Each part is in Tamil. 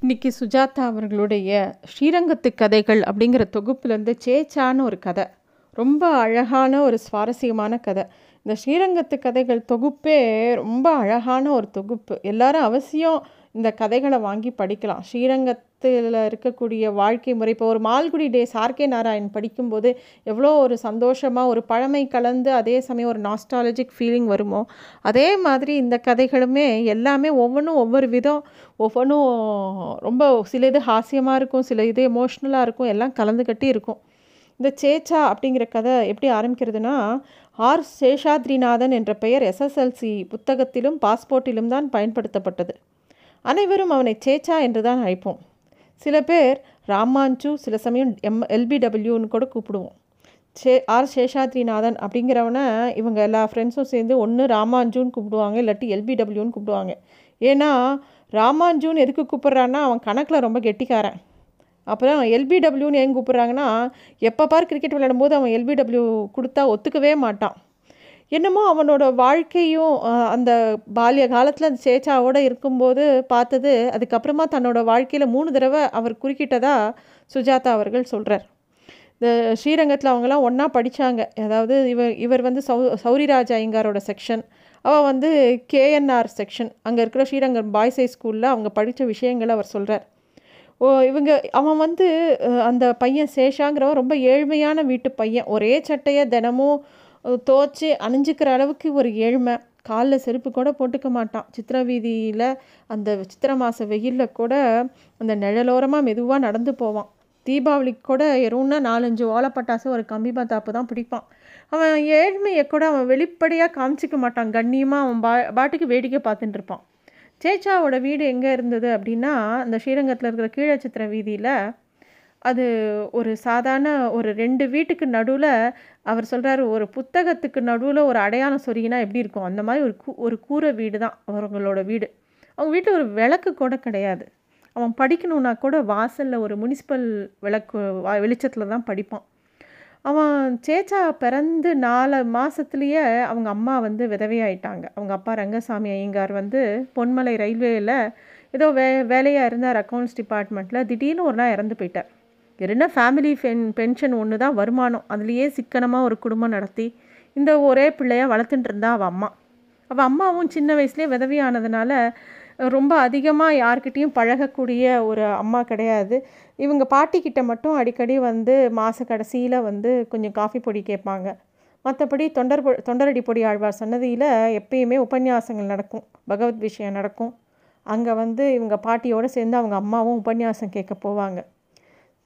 இன்னைக்கு சுஜாதா அவர்களுடைய ஸ்ரீரங்கத்து கதைகள் அப்படிங்கிற தொகுப்புலேருந்து சேச்சான்னு ஒரு கதை. ரொம்ப அழகான ஒரு சுவாரஸ்யமான கதை. இந்த ஸ்ரீரங்கத்து கதைகள் தொகுப்பே ரொம்ப அழகான ஒரு தொகுப்பு. எல்லாரும் அவசியம் இந்த கதைகளை வாங்கி படிக்கலாம். ஸ்ரீரங்கத்தில் இருக்கக்கூடிய வாழ்க்கை முறை இப்போ ஒரு மால்குடி டேஸ் ஆர்கே நாராயண் படிக்கும்போது எவ்வளோ ஒரு சந்தோஷமாக ஒரு பழமை கலந்து அதே சமயம் ஒரு நாஸ்டாலஜிக் ஃபீலிங் வருமோ? அதே மாதிரி இந்த கதைகளுமே எல்லாமே ஒவ்வொன்றும் ஒவ்வொரு விதம் ஒவ்வொன்றும் ரொம்ப சில இது ஹாஸ்யமாக இருக்கும் சில இது எமோஷ்னலாக இருக்கும் எல்லாம் கலந்து கட்டி இருக்கும். இந்த சேச்சா அப்படிங்கிற கதை எப்படி ஆரம்பிக்கிறதுனா ஆர் சேஷாத்ரிநாதன் என்ற பெயர் எஸ்எஸ்எல்சி புத்தகத்திலும் பாஸ்போர்ட்டிலும் தான் பயன்படுத்தப்பட்டது. அனைவரும் அவனை சேச்சா என்று தான் அழைப்போம். சில பேர் ராமாஞ்சு சில சமயம் எம் எல்பிடபிள்யூன்னு கூட கூப்பிடுவோம். சே ஆர் சேஷாத்ரிநாதன் அப்படிங்கிறவனை இவங்க எல்லா ஃப்ரெண்ட்ஸும் சேர்ந்து ஒன்று ராமாஞ்சுன்னு கூப்பிடுவாங்க இல்லாட்டி எல்பிடபிள்யூன்னு கூப்பிடுவாங்க. ஏன்னா ராமாஞ்சுன்னு எதுக்கு கூப்பிட்றான்னா அவன் கணக்கில் ரொம்ப கெட்டிக்காரன். அப்புறம் எல்பிடபிள்யூன்னு ஏன் கூப்பிட்றாங்கன்னா எப்போ பார் கிரிக்கெட் விளையாடும்போது அவன் எல்பிடபிள்யூ கொடுத்தா ஒத்துக்கவே மாட்டான். என்னமோ அவனோட வாழ்க்கையும் அந்த பால்ய காலத்தில் அந்த சேச்சாவோடு இருக்கும்போது பார்த்தது அதுக்கப்புறமா தன்னோட வாழ்க்கையில் மூணு தடவை அவர் குறுக்கிட்டதா சுஜாதா அவர்கள் சொல்கிறார் இந்த ஸ்ரீரங்கத்தில் அவங்கெல்லாம் ஒன்றா படித்தாங்க அதாவது இவர் இவர் வந்து சௌ சௌரிராஜ் ஐயங்காரோட செக்ஷன். அவள் வந்து கேஎன்ஆர் செக்ஷன். அங்கே இருக்கிற ஸ்ரீரங்கம் பாய்ஸ் ஹை ஸ்கூலில் அவங்க படித்த விஷயங்களை அவர் சொல்கிறார் ஓ இவங்க அவன் வந்து அந்த பையன் சேஷாங்கிறவன் ரொம்ப ஏழ்மையான வீட்டு பையன். ஒரே சட்டையை தினமும் தோச்சு அணிஞ்சிக்கிற அளவுக்கு ஒரு ஏழ்மை. காலில் செருப்பு கூட போட்டுக்க மாட்டான். சித்திர வீதியில் அந்த சித்திர மாத வெயிலில் கூட அந்த நிழலோரமாக மெதுவாக நடந்து போவான். தீபாவளிக்கு கூட எறும்னா நாலஞ்சு ஓலப்பட்டாசு ஒரு கம்பி பத்தாப்பு தான் பிடிப்பான். அவன் ஏழ்மையை கூட அவன் வெளிப்படையாக காமிச்சிக்க மாட்டான். கண்ணியமாக அவன் பா பாட்டுக்கு வேடிக்கை பார்த்துட்டு இருப்பான். சேச்சாவோட வீடு எங்கே இருந்தது அப்படின்னா அந்த ஸ்ரீரங்கத்தில் இருக்கிற கீழச்சித்திர வீதியில் அது ஒரு சாதாரண ஒரு ரெண்டு வீட்டுக்கு நடுவில் அவர் சொல்கிறாரு ஒரு புத்தகத்துக்கு நடுவில் ஒரு அடையாளம் சொருகினா எப்படி இருக்கும்? அந்த மாதிரி ஒரு கூ ஒரு கூரை வீடு தான் அவங்களோட வீடு. அவங்க வீட்டில் ஒரு விளக்கு கூட கிடையாது. அவன் படிக்கணுன்னா கூட வாசலில் ஒரு முனிசிபல் விளக்கு வெளிச்சத்தில் தான் படிப்பான். அவன் சேச்சா பிறந்து நாலு மாதத்துலேயே அவங்க அம்மா வந்து விதவையாயிட்டாங்க. அவங்க அப்பா ரங்கசாமி ஐயங்கார் வந்து பொன்மலை ரயில்வேயில் ஏதோ வே வேலையாக இருந்தார் அக்கௌண்ட்ஸ் டிபார்ட்மெண்ட்டில் திடீர்னு ஒரு நாள் இறந்து போயிட்டார். என்ன ஃபேமிலி பென் பென்ஷன் ஒன்று தான் வருமானம். அதுலேயே சிக்கனமாக ஒரு குடும்பம் நடத்தி இந்த ஒரே பிள்ளையாக வளர்த்துட்டு இருந்தா அவள் அம்மா. அவள் அம்மாவும் சின்ன வயசுலேயே விதவியானதுனால ரொம்ப அதிகமாக யார்கிட்டேயும் பழகக்கூடிய ஒரு அம்மா கிடையாது. இவங்க பாட்டிக்கிட்ட மட்டும் அடிக்கடி வந்து மாத கடைசியில் வந்து கொஞ்சம் காஃபி பொடி கேட்பாங்க. மற்றபடி தொண்டர் பொ தொண்டரடி பொடி ஆழ்வார் சன்னதியில் எப்பயுமே உபன்யாசங்கள் நடக்கும். பகவத் விஷயம் நடக்கும். அங்கே வந்து இவங்க பாட்டியோடு சேர்ந்து அவங்க அம்மாவும் உபன்யாசம் கேட்க போவாங்க.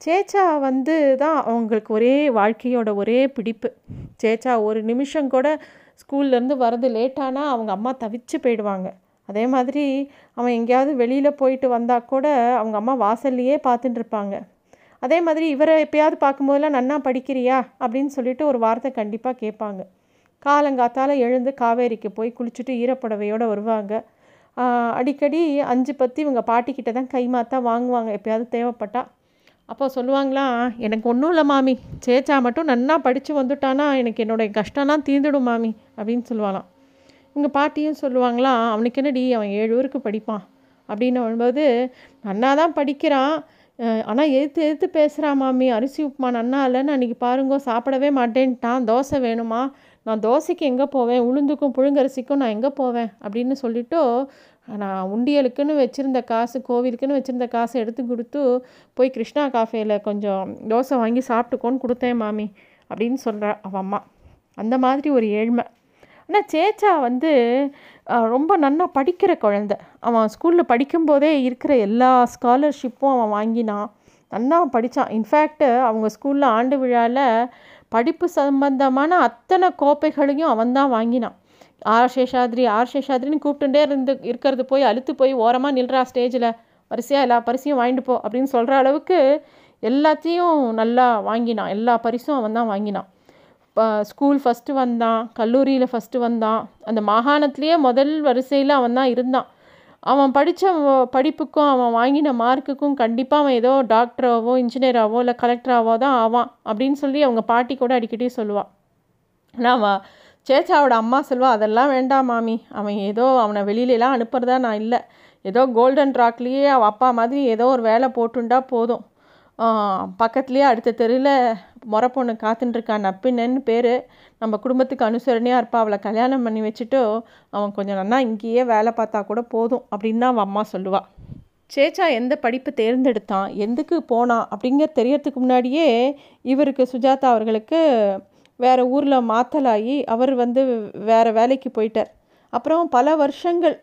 சேச்சா வந்து தான் அவங்களுக்கு ஒரே வாழ்க்கையோட ஒரே பிடிப்பு. சேச்சா ஒரு நிமிஷம் கூட ஸ்கூல்லேருந்து வரது லேட்டானா அவங்க அம்மா தவிச்சு போயிடுவாங்க. அதே மாதிரி அவன் எங்கேயாவது வெளியில் போயிட்டு வந்தால் கூட அவங்க அம்மா வாசல்லையே பார்த்துட்டு இருப்பாங்க. அதே மாதிரி இவரை எப்பயாவது பார்க்கும்போதெல்லாம் நன்னா படிக்கிறியா? அப்படின்னு சொல்லிட்டு ஒரு வார்த்தை கண்டிப்பாக கேட்பாங்க. காலங்காத்தால் எழுந்து காவேரிக்கு போய் குளிச்சுட்டு ஈரப்புடவையோடு வருவாங்க. அடிக்கடி அஞ்சு பத்து இவங்க பாட்டிக்கிட்ட தான் கை மாற்றா வாங்குவாங்க. எப்பயாவது தேவைப்பட்டால் அப்போ சொல்லுவாங்களாம் எனக்கு ஒன்றும் இல்லை மாமி. சேச்சா மட்டும் நன்னா படித்து வந்துட்டானா எனக்கு என்னுடைய கஷ்டம்லாம் தீர்ந்துடும் மாமி அப்படின்னு சொல்லுவாளாம். இவங்க பாட்டியும் சொல்லுவாங்களாம் அவனுக்கு என்னடி அவன் ஏழு ஊருக்கு படிப்பான் அப்படின்னு வரும்போது நன்னா தான் படிக்கிறான். ஆனால் எதிர்த்து எதிர்த்து பேசுகிறான் மாமி. அரிசி உப்புமா நன்னா இல்லைன்னு அன்றைக்கி பாருங்கோ சாப்பிடவே மாட்டேன்ட்டான். தோசை வேணுமா? நான் தோசைக்கு எங்கே போவேன்? உளுந்துக்கும் புழுங்கரிசிக்கும் நான் எங்கே போவேன்? அப்படின்னு சொல்லிவிட்டு நான் உண்டியலுக்குன்னு வச்சுருந்த காசு கோவிலுக்குன்னு வச்சுருந்த காசை எடுத்து கொடுத்து போய் கிருஷ்ணா காஃபேயில் கொஞ்சம் தோசை வாங்கி சாப்பிட்டுக்கோன்னு கொடுத்தேன் மாமி அப்படின்னு சொல்கிறா அவன் அம்மா. அந்த மாதிரி ஒரு ஏழ்மை. ஆனால் சேச்சா வந்து ரொம்ப நன்னா படிக்கிற குழந்த. அவன் ஸ்கூலில் படிக்கும்போதே இருக்கிற எல்லா ஸ்காலர்ஷிப்பும் அவன் வாங்கினான் நன்னா படித்தான் இன்ஃபேக்ட்டு அவங்க ஸ்கூலில் ஆண்டு விழாவில் படிப்பு சம்பந்தமான அத்தனை கோப்பைகளையும் அவன் தான் வாங்கினான். ஆர் சேஷாத்ரி ஆர் சேஷாத்ரின்னு கூப்பிட்டுட்டே இருந்து இருக்கிறது போய் அழுத்து போய் ஓரமாக நில்றா ஸ்டேஜில். வரிசையாக எல்லா பரிசையும் வாங்கிட்டு போ அப்படின்னு சொல்கிற அளவுக்கு எல்லாத்தையும் நல்லா வாங்கினான் எல்லா பரிசும் அவன் தான் வாங்கினான் ஸ்கூல் ஃபஸ்ட்டு வந்தான் கல்லூரியில் ஃபஸ்ட்டு வந்தான். அந்த மாகாணத்துலேயே முதல் வரிசையில் அவன் தான் இருந்தான். அவன் படித்த படிப்புக்கும் அவன் வாங்கின மார்க்குக்கும் கண்டிப்பாக அவன் ஏதோ டாக்டராகவோ இன்ஜினியராகவோ இல்லை கலெக்டராகவோ தான் ஆவான் அப்படின்னு சொல்லி அவங்க பாட்டி கூட அடிக்கடி சொல்லுவாள் ஆனால் அவன் சேச்சாவோட அம்மா செல்வா அதெல்லாம் வேண்டாம் மாமி. அவன் ஏதோ அவனை வெளியிலலாம் அனுப்புறதா நான் இல்லை. ஏதோ கோல்டன் ராக்லேயே அவள் அப்பா மாதிரி ஏதோ ஒரு வேலை போட்டுண்டா போதும். பக்கத்துலேயே அடுத்த தெருவில் முறை பொண்ணு காத்துட்டுருக்கா நப்பினன்னு பேர். நம்ம குடும்பத்துக்கு அனுசரணையாக இருப்பா. அவளை கல்யாணம் பண்ணி வச்சுட்டு அவன் கொஞ்சம் நல்லா இங்கேயே வேலை பார்த்தா கூட போதும் அப்படின்னு தான் அவள் அம்மா சொல்லுவாள் சேச்சா எந்த படிப்பு தேர்ந்தெடுத்தான் எந்துக்கு போனான் அப்படிங்கிற தெரியறதுக்கு முன்னாடியே இவருக்கு சுஜாதா அவர்களுக்கு வேறு ஊரில் மாத்தலாகி அவர் வந்து வேறு வேலைக்கு போயிட்டார். அப்புறம் பல வருஷங்கள்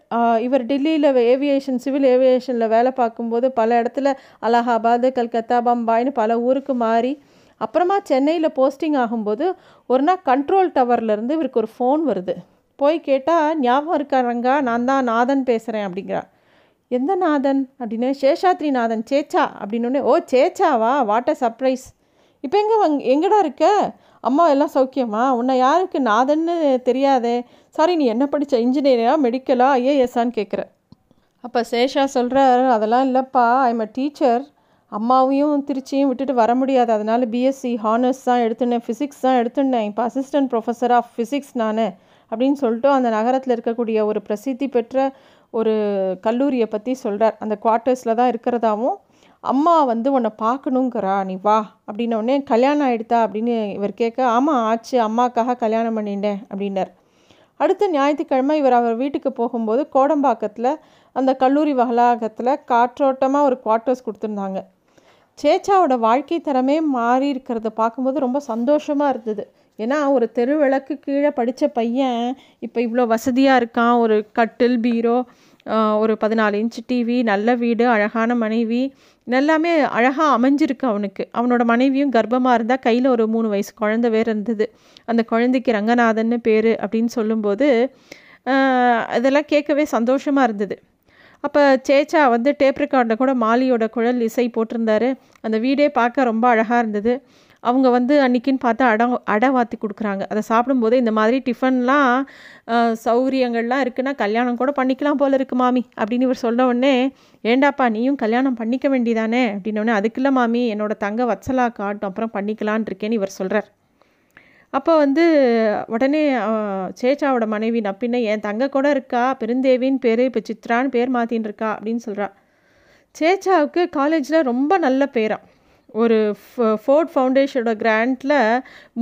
இவர் டெல்லியில் ஏவியேஷன் சிவில் ஏவியேஷனில் வேலை பார்க்கும்போது பல இடத்துல அலகாபாத் கல்கத்தா பம்பாய்னு பல ஊருக்கு மாறி அப்புறமா சென்னையில் போஸ்டிங் ஆகும்போது ஒரு நாள் கண்ட்ரோல் டவர்லேருந்து இவருக்கு ஒரு ஃபோன் வருது. போய் கேட்டால் ஞாபகம் இருக்காரங்கா நான் தான் நாதன் பேசுகிறேன் அப்படிங்கிறா எந்த நாதன்? அப்படின்னு சேஷாத்ரி நாதன். சேச்சா அப்படின்னு ஓ சேச்சாவா? வாட் அ சர்ப்ரைஸ் இப்போ எங்கே வங் எங்கடா இருக்க? அம்மா எல்லாம் சௌக்கியமா? உன்னை யாருக்கு? நாதன்னு தெரியாதே. சாரி நீ என்ன படித்த இன்ஜினியரியா மெடிக்கலா ஐஏஎஸ்ஸான்னு கேட்குற அப்போ சேஷா சொல்கிறார் அதெல்லாம் இல்லைப்பா. ஐம் அ டீச்சர் அம்மாவையும் திருச்சியும் விட்டுட்டு வர முடியாது. அதனால் பிஎஸ்சி ஹானர்ஸ் தான் எடுத்துனேன். ஃபிசிக்ஸ் தான் எடுத்துனேன். இப்போ அசிஸ்டன்ட் ப்ரொஃபஸர் ஆஃப் ஃபிசிக்ஸ் நான் அப்படின்னு சொல்லிட்டு அந்த நகரத்தில் இருக்கக்கூடிய ஒரு பிரசித்தி பெற்ற ஒரு கல்லூரியை பற்றி சொல்கிறார் அந்த குவார்ட்டர்ஸில் தான் இருக்கிறதாவும் அம்மா வந்து உன்னை பார்க்கணுங்கிறா நீ வா அப்படின்னோடனே கல்யாணம் ஆகிடுதா அப்படின்னு இவர் கேட்க ஆமாம் ஆச்சு அம்மாக்காக கல்யாணம் பண்ணிட்டேன் அப்படின்னார். அடுத்த ஞாயிற்றுக்கிழமை இவர் அவர் வீட்டுக்கு போகும்போது கோடம்பாக்கத்தில் அந்த கல்லூரி வளாகத்தில் காற்றோட்டமாக ஒரு குவார்ட்டர்ஸ் கொடுத்துருந்தாங்க. சேச்சாவோட வாழ்க்கை தரமே மாறி இருக்கிறத பார்க்கும்போது ரொம்ப சந்தோஷமாக இருந்தது. ஏன்னா ஒரு தெருவிளக்கு கீழே படித்த பையன் இப்போ இவ்வளோ வசதியாக இருக்கான் ஒரு கட்டில் பீரோ ஒரு பதினாலு இன்ச் டிவி நல்ல வீடு அழகான மனைவி எல்லாமே அழகாக அமைஞ்சிருக்கு அவனுக்கு. அவனோட மனைவியும் கர்ப்பமாக இருந்தால் கையில் ஒரு மூணு வயசு குழந்த வேறு இருந்தது. அந்த குழந்தைக்கு ரங்கநாதன்னு பேர் அப்படின்னு சொல்லும்போது இதெல்லாம் கேட்கவே சந்தோஷமாக இருந்தது. அப்போ சேச்சா வந்து டேப் ரெக்கார்டில் கூட மாலியோட குழல் இசை போட்டிருந்தாரு. அந்த வீடே பார்க்க ரொம்ப அழகாக இருந்தது. அவங்க வந்து அன்றைக்கின்னு பார்த்தா அடை அடை வாத்தி கொடுக்குறாங்க. அதை சாப்பிடும்போது இந்த மாதிரி டிஃபன்லாம் சௌகரியங்கள்லாம் இருக்குன்னா கல்யாணம் கூட பண்ணிக்கலாம் போல இருக்கு மாமி அப்படின்னு இவர் சொன்ன உடனே ஏண்டாப்பா நீயும் கல்யாணம் பண்ணிக்க வேண்டியதானே? அப்படின்னோடனே அதுக்குள்ள மாமி என்னோட தங்க வச்சலா காட்டும் அப்புறம் பண்ணிக்கலான் இருக்கேன்னு இவர் சொல்கிறார் அப்போ வந்து உடனே சேச்சாவோட மனைவி நப்பின்ன என் தங்க கூட இருக்கா? பெருந்தேவின்னு பேர் இப்போ சித்ரான்னு பேர் மாற்றின்னு இருக்கா? அப்படின்னு சொல்கிறா சேச்சாவுக்கு காலேஜில் ரொம்ப நல்ல பேரான் ஒரு ஃபோர்ட் ஃபவுண்டேஷனோட கிராண்டில்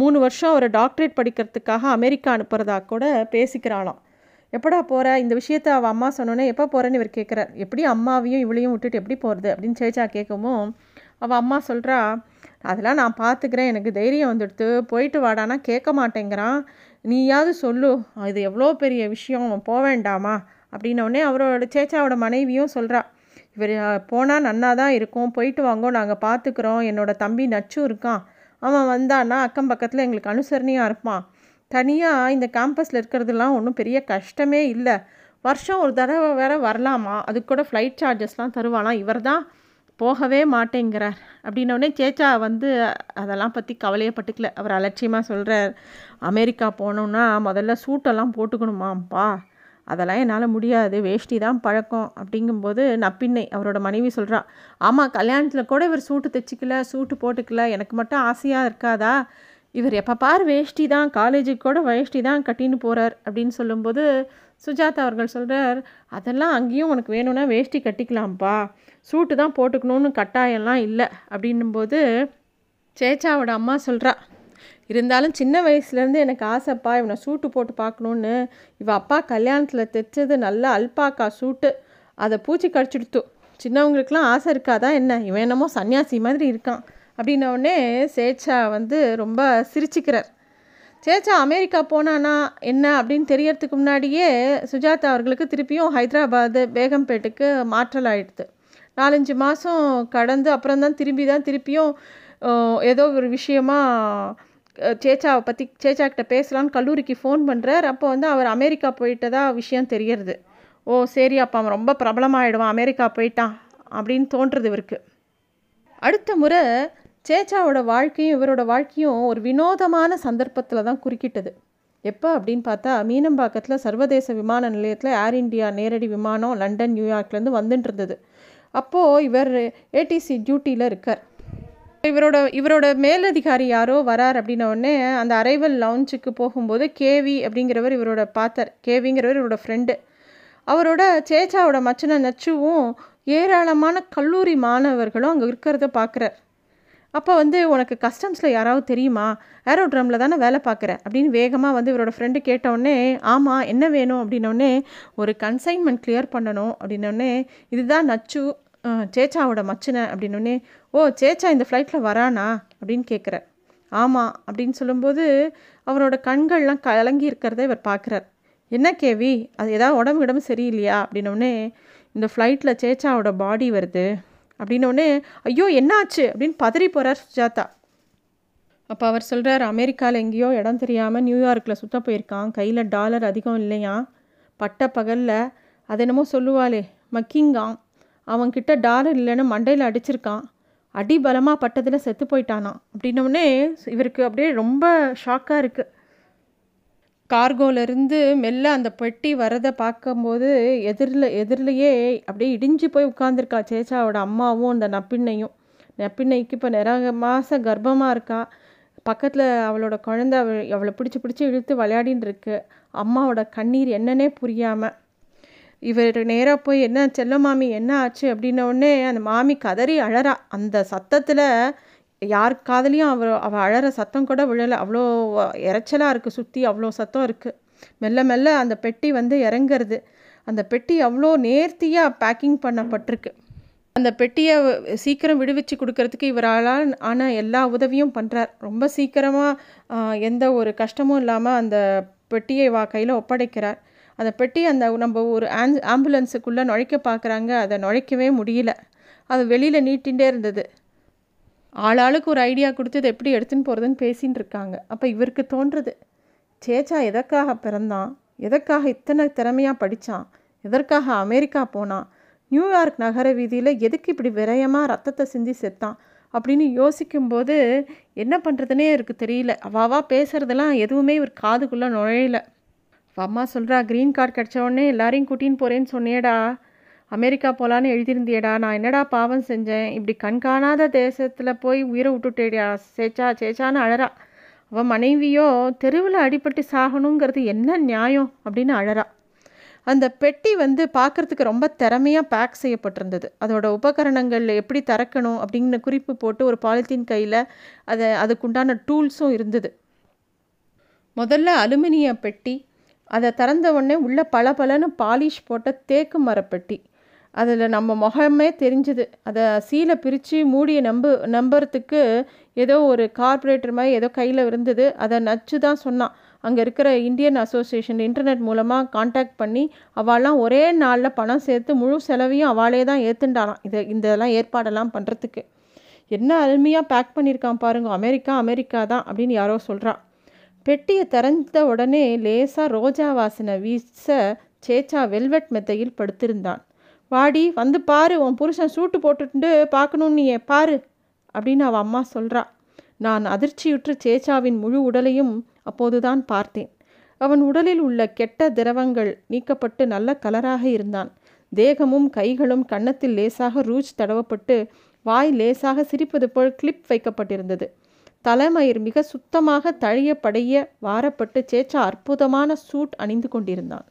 மூணு வருஷம் ஒரு டாக்டரேட் படிக்கிறதுக்காக அமெரிக்கா அனுப்புகிறதா கூட பேசிக்கிறாளாம். எப்படா போகிற இந்த விஷயத்த அவள் அம்மா சொன்னோன்னே எப்போ போகிறேன்னு இவர் கேட்குறார் எப்படி அம்மாவையும் இவளையும் விட்டுட்டு எப்படி போகிறது அப்படின்னு சேச்சா கேட்கவும் அவள் அம்மா சொல்கிறா அதெல்லாம் நான் பார்த்துக்கிறேன் எனக்கு தைரியம் வந்துடுத்து. போயிட்டு வாடானா கேட்க மாட்டேங்கிறான். நீயாவது சொல்லு. இது எவ்வளோ பெரிய விஷயம். போக வேண்டாமா அப்படின்னோடனே அவரோட சேச்சாவோட மனைவியும் சொல்கிறா இவர் போனால் நன்னா தான் இருக்கும். போயிட்டு வாங்கோ நாங்கள் பார்த்துக்குறோம் என்னோடய தம்பி நச்சும் இருக்கான். அவன் வந்தான்னா அக்கம் பக்கத்தில் எங்களுக்கு அனுசரணையாக இருப்பான். தனியாக இந்த கேம்பஸில் இருக்கிறதுலாம் ஒன்றும் பெரிய கஷ்டமே இல்லை. வருஷம் ஒரு தடவை வேற வரலாமா? அதுக்கு கூட ஃப்ளைட் சார்ஜஸ்லாம் தருவாலாம் இவர் தான் போகவே மாட்டேங்கிறார். அப்படின்னோடனே சேச்சா வந்து அதெல்லாம் பற்றி கவலையே பட்டுக்கல. அவர் அலட்சியமாக சொல்கிறார் அமெரிக்கா போனோன்னா முதல்ல சூட்டெல்லாம் போட்டுக்கணுமாப்பா அதெல்லாம் என்னால் முடியாது வேஷ்டி தான் பழக்கம் அப்படிங்கும்போது நப்பின்னை அவரோட மனைவி சொல்கிறா ஆமாம் கல்யாணத்தில் கூட இவர் சூட்டு தைச்சிக்கல சூட்டு போட்டுக்கல எனக்கு மட்டும் ஆசையாக இருக்காதா? இவர் எப்போ பார் வேஷ்டி தான் காலேஜுக்கு கூட வேஷ்டி தான் கட்டின்னு போகிறார் அப்படின்னு சொல்லும்போது சுஜாதா அவர்கள் சொல்கிறார் அதெல்லாம் அங்கேயும் உனக்கு வேணும்னா வேஷ்டி கட்டிக்கலாம்ப்பா சூட்டு தான் போட்டுக்கணும்னு கட்டாயம்லாம் இல்லை. அப்படின்னும்போது சேச்சாவோட அம்மா சொல்கிறா இருந்தாலும் சின்ன வயசுலேருந்து எனக்கு ஆசைப்பா இவனை சூட்டு போட்டு பார்க்கணுன்னு இவள் அப்பா கல்யாணத்தில் தைச்சது நல்லா அல்பாக்கா சூட்டு. அதை பூச்சி கடிச்சிடுத்து. சின்னவங்களுக்கெலாம் ஆசை இருக்காதா என்ன? இவன் என்னமோ சன்னியாசி மாதிரி இருக்கான். அப்படின்னோடனே சேச்சா வந்து ரொம்ப சிரிச்சுக்கிறார். சேச்சா அமெரிக்கா போனானா என்ன அப்படின்னு தெரியறதுக்கு முன்னாடியே சுஜாதா அவர்களுக்கு திருப்பியும் ஹைதராபாத் பேகம்பேட்டுக்கு மாற்றல் ஆகிடுது நாலஞ்சு மாதம் கடந்து அப்புறம் தான் திரும்பி தான் திருப்பியும் ஏதோ ஒரு விஷயமா சேச்சாவை பற்றி சேச்சாக்கிட்ட பேசலான்னு கல்லூரிக்கு ஃபோன் பண்ணுறார் அப்போ வந்து அவர் அமெரிக்கா போயிட்டதா விஷயம் தெரியறது ஓ சரி அப்போ அவன் ரொம்ப பிரபலமாகிடுவான் அமெரிக்கா போயிட்டான் அப்படின்னு தோன்றுறது இவருக்கு. அடுத்த முறை சேச்சாவோட வாழ்க்கையும் இவரோட வாழ்க்கையும் ஒரு வினோதமான சந்தர்ப்பத்தில் தான் குறுக்கிட்டது. எப்போ அப்படின்னு பார்த்தா மீனம்பாக்கத்தில் சர்வதேச விமான நிலையத்தில் ஏர் இண்டியா நேரடி விமானம் லண்டன் நியூயார்க்லேருந்து வந்துட்டு இருந்தது. அப்போது இவர் ஏடிசி டியூட்டியில் இருக்கார். இவரோட இவரோட மேலதிகாரி யாரோ வரார் அப்படின்ன உடனே அந்த அரைவல் லவுஞ்சுக்கு போகும்போது கேவி அப்படிங்கிறவர் இவரோட பார்த்தார் கேவிங்கிறவர் இவரோட ஃப்ரெண்டு அவரோட சேச்சாவோட மச்சனை நச்சுவும் ஏராளமான கல்லூரி மாணவர்களும் அங்கே இருக்கிறத பார்க்குறார் அப்போ வந்து உனக்கு கஸ்டம்ஸில் யாராவது தெரியுமா? ஏரோட்ரமில் தானே வேலை பார்க்குற அப்படின்னு வேகமாக வந்து இவரோட ஃப்ரெண்டு கேட்டவுடனே ஆமாம் என்ன வேணும்? அப்படின்னோடனே ஒரு கன்சைன்மெண்ட் கிளியர் பண்ணணும். அப்படின்னோடனே இதுதான் நச்சு சேச்சாவோட மச்சின அப்படின்னோடனே ஓ சேச்சா இந்த ஃப்ளைட்டில் வரானா? அப்படின்னு கேட்குற ஆமாம் அப்படின்னு சொல்லும்போது அவரோட கண்கள்லாம் கலங்கி இருக்கிறத இவர் பார்க்குறார் என்ன கேவி? அது ஏதாவது உடம்பு உடம்பு சரியில்லையா? அப்படின்னோடனே இந்த ஃப்ளைட்டில் சேச்சாவோட பாடி வருது. அப்படின்னோடனே ஐயோ என்னாச்சு? அப்படின்னு பதறி போகிறார் சுஜாதா. அப்போ அவர் சொல்கிறார் அமெரிக்காவில் எங்கேயோ இடம் தெரியாமல் நியூயார்க்கில் சுத்த போயிருக்கான். கையில் டாலர் அதிகம் இல்லையா பட்ட பகலில் அது என்னமோ சொல்லுவாளே மக்கிங்கான் அவன்கிட்ட டாலர் இல்லைன்னு மண்டையில் அடிச்சிருக்கான். அடி பலமாக பட்டதில் செத்து போயிட்டானான் அப்படின்னோடனே இவருக்கு அப்படியே ரொம்ப ஷாக்காக இருக்குது கார்கோலேருந்து மெல்ல அந்த பெட்டி வரதை பார்க்கும்போது எதிரில் எதிரிலேயே அப்படியே இடிஞ்சு போய் உட்காந்துருக்கா சேச்சாவோட அம்மாவும் அந்த நப்பிண்ணையும் நப்பிண்ணைக்கு இப்போ நிறைய மாதம் கர்ப்பமாக இருக்கா. பக்கத்தில் அவளோட குழந்த அவள் அவளை பிடிச்சி பிடிச்சி இழுத்து விளையாடின்னு இருக்கு. அம்மாவோட கண்ணீர் என்னன்னே புரியாமல் இவர் நேராக போய் என்ன செல்ல மாமி என்ன ஆச்சு? அப்படின்னோடனே அந்த மாமி கதறி அழறா. அந்த சத்தத்தில் யார் காதலையும் அவர் அவள் அழற சத்தம் கூட விழலை. அவ்வளோ இறைச்சலாக இருக்குது சுற்றி அவ்வளோ சத்தம் இருக்குது மெல்ல மெல்ல அந்த பெட்டி வந்து இறங்குறது. அந்த பெட்டி அவ்வளோ நேர்த்தியாக பேக்கிங் பண்ணப்பட்டிருக்கு. அந்த பெட்டியை சீக்கிரம் விடுவிச்சு கொடுக்கறதுக்கு இவரால் ஆன எல்லா உதவியும் பண்ணுறார் ரொம்ப சீக்கிரமாக எந்த ஒரு கஷ்டமும் இல்லாமல் அந்த பெட்டியை வா கையில் ஒப்படைக்கிறார். அந்த பெட்டி அந்த நம்ம ஒரு ஆம் ஆம்புலன்ஸுக்குள்ளே நுழைக்க பார்க்குறாங்க. அதை நுழைக்கவே முடியல. அது வெளியில் நீட்டிகிட்டே இருந்தது. ஆளாளுக்கு ஒரு ஐடியா கொடுத்து இதை எப்படி எடுத்துன்னு போகிறதுன்னு பேசின்னு இருக்காங்க. அப்போ இவருக்கு தோன்றுறது சேச்சா எதற்காக பிறந்தான்? எதற்காக இத்தனை திறமையாக படித்தான் எதற்காக அமெரிக்கா போனான்? நியூயார்க் நகர வீதியில் எதுக்கு இப்படி விரயமாக ரத்தத்தை சிந்தி செத்தான்? அப்படின்னு யோசிக்கும்போது என்ன பண்ணுறதுனே இருக்கு தெரியல. அவாவா பேசுகிறதெல்லாம் எதுவுமே இவர் காதுக்குள்ளே நுழையலை. அம்மா சொல்கிறா க்ரீன் கார்டு கிடச்ச உடனே எல்லாரையும் கூட்டின்னு போகிறேன்னு சொன்னியடா அமெரிக்கா போகலான்னு எழுதியிருந்தியடா. நான் என்னடா பாவம் செஞ்சேன்? இப்படி கண்காணாத தேசத்தில் போய் உயிரை விட்டுட்டேடியா சேச்சா சேச்சான்னு அழறா. அவன் மனைவியோ தெருவில் அடிபட்டு சாகணுங்கிறது என்ன நியாயம்? அப்படின்னு அழறா. அந்த பெட்டி வந்து பார்க்குறதுக்கு ரொம்ப திறமையாக பேக் செய்யப்பட்டிருந்தது. அதோட உபகரணங்கள் எப்படி திறக்கணும் அப்படிங்கிற குறிப்பு போட்டு ஒரு பாலித்தீன் கையில் அதை அதுக்குண்டான டூல்ஸும் இருந்தது. முதல்ல அலுமினிய பெட்டி அதை திறந்த உடனே உள்ள பல பலன்னு பாலிஷ் போட்ட தேக்கு மரப்பெட்டி. அதில் நம்ம முகமே தெரிஞ்சுது. அதை சீலை பிரித்து மூடிய நம்பு நம்புறதுக்கு ஏதோ ஒரு கார்பரேட்டர் மாதிரி ஏதோ கையில் இருந்தது. அதை நச்சு தான் சொன்னான். அங்கே இருக்கிற இந்தியன் அசோசியேஷன் இன்டர்நெட் மூலமாக காண்டாக்ட் பண்ணி அவள்லாம் ஒரே நாளில் பணம் சேர்த்து முழு செலவையும் அவளே தான் ஏற்றுண்டாலாம் இதை இதெல்லாம் ஏற்பாடெல்லாம் பண்ணுறதுக்கு என்ன அருமையாக பேக் பண்ணியிருக்கான் பாருங்க. அமெரிக்கா அமெரிக்கா தான் அப்படின்னு யாரோ சொல்கிறான் பெட்டியை திறந்த உடனே லேசாக ரோஜா வாசனை வீச சேச்சா வெல்வெட் மெத்தையில் படுத்திருந்தான். வாடி வந்து பாரு உன் புருஷன் சூட்டு போட்டுட்டு பார்க்கணும் நீ பாரு அப்படின்னு அவள் அம்மா சொல்கிறா நான் அதிர்ச்சியுற்று சேச்சாவின் முழு உடலையும் அப்போதுதான் பார்த்தேன். அவன் உடலில் உள்ள கெட்ட திரவங்கள் நீக்கப்பட்டு நல்ல கலராக இருந்தான். தேகமும் கைகளும் கன்னத்தில் லேசாக ரூஜ் தடவப்பட்டு வாய் லேசாக சிரிப்பது போல் கிளிப் வைக்கப்பட்டிருந்தது. தலைமயிர் மிக சுத்தமாக தழியப்படைய வாரப்பட்டு சேச்சா அற்புதமான சூட் அணிந்து கொண்டிருந்தான்.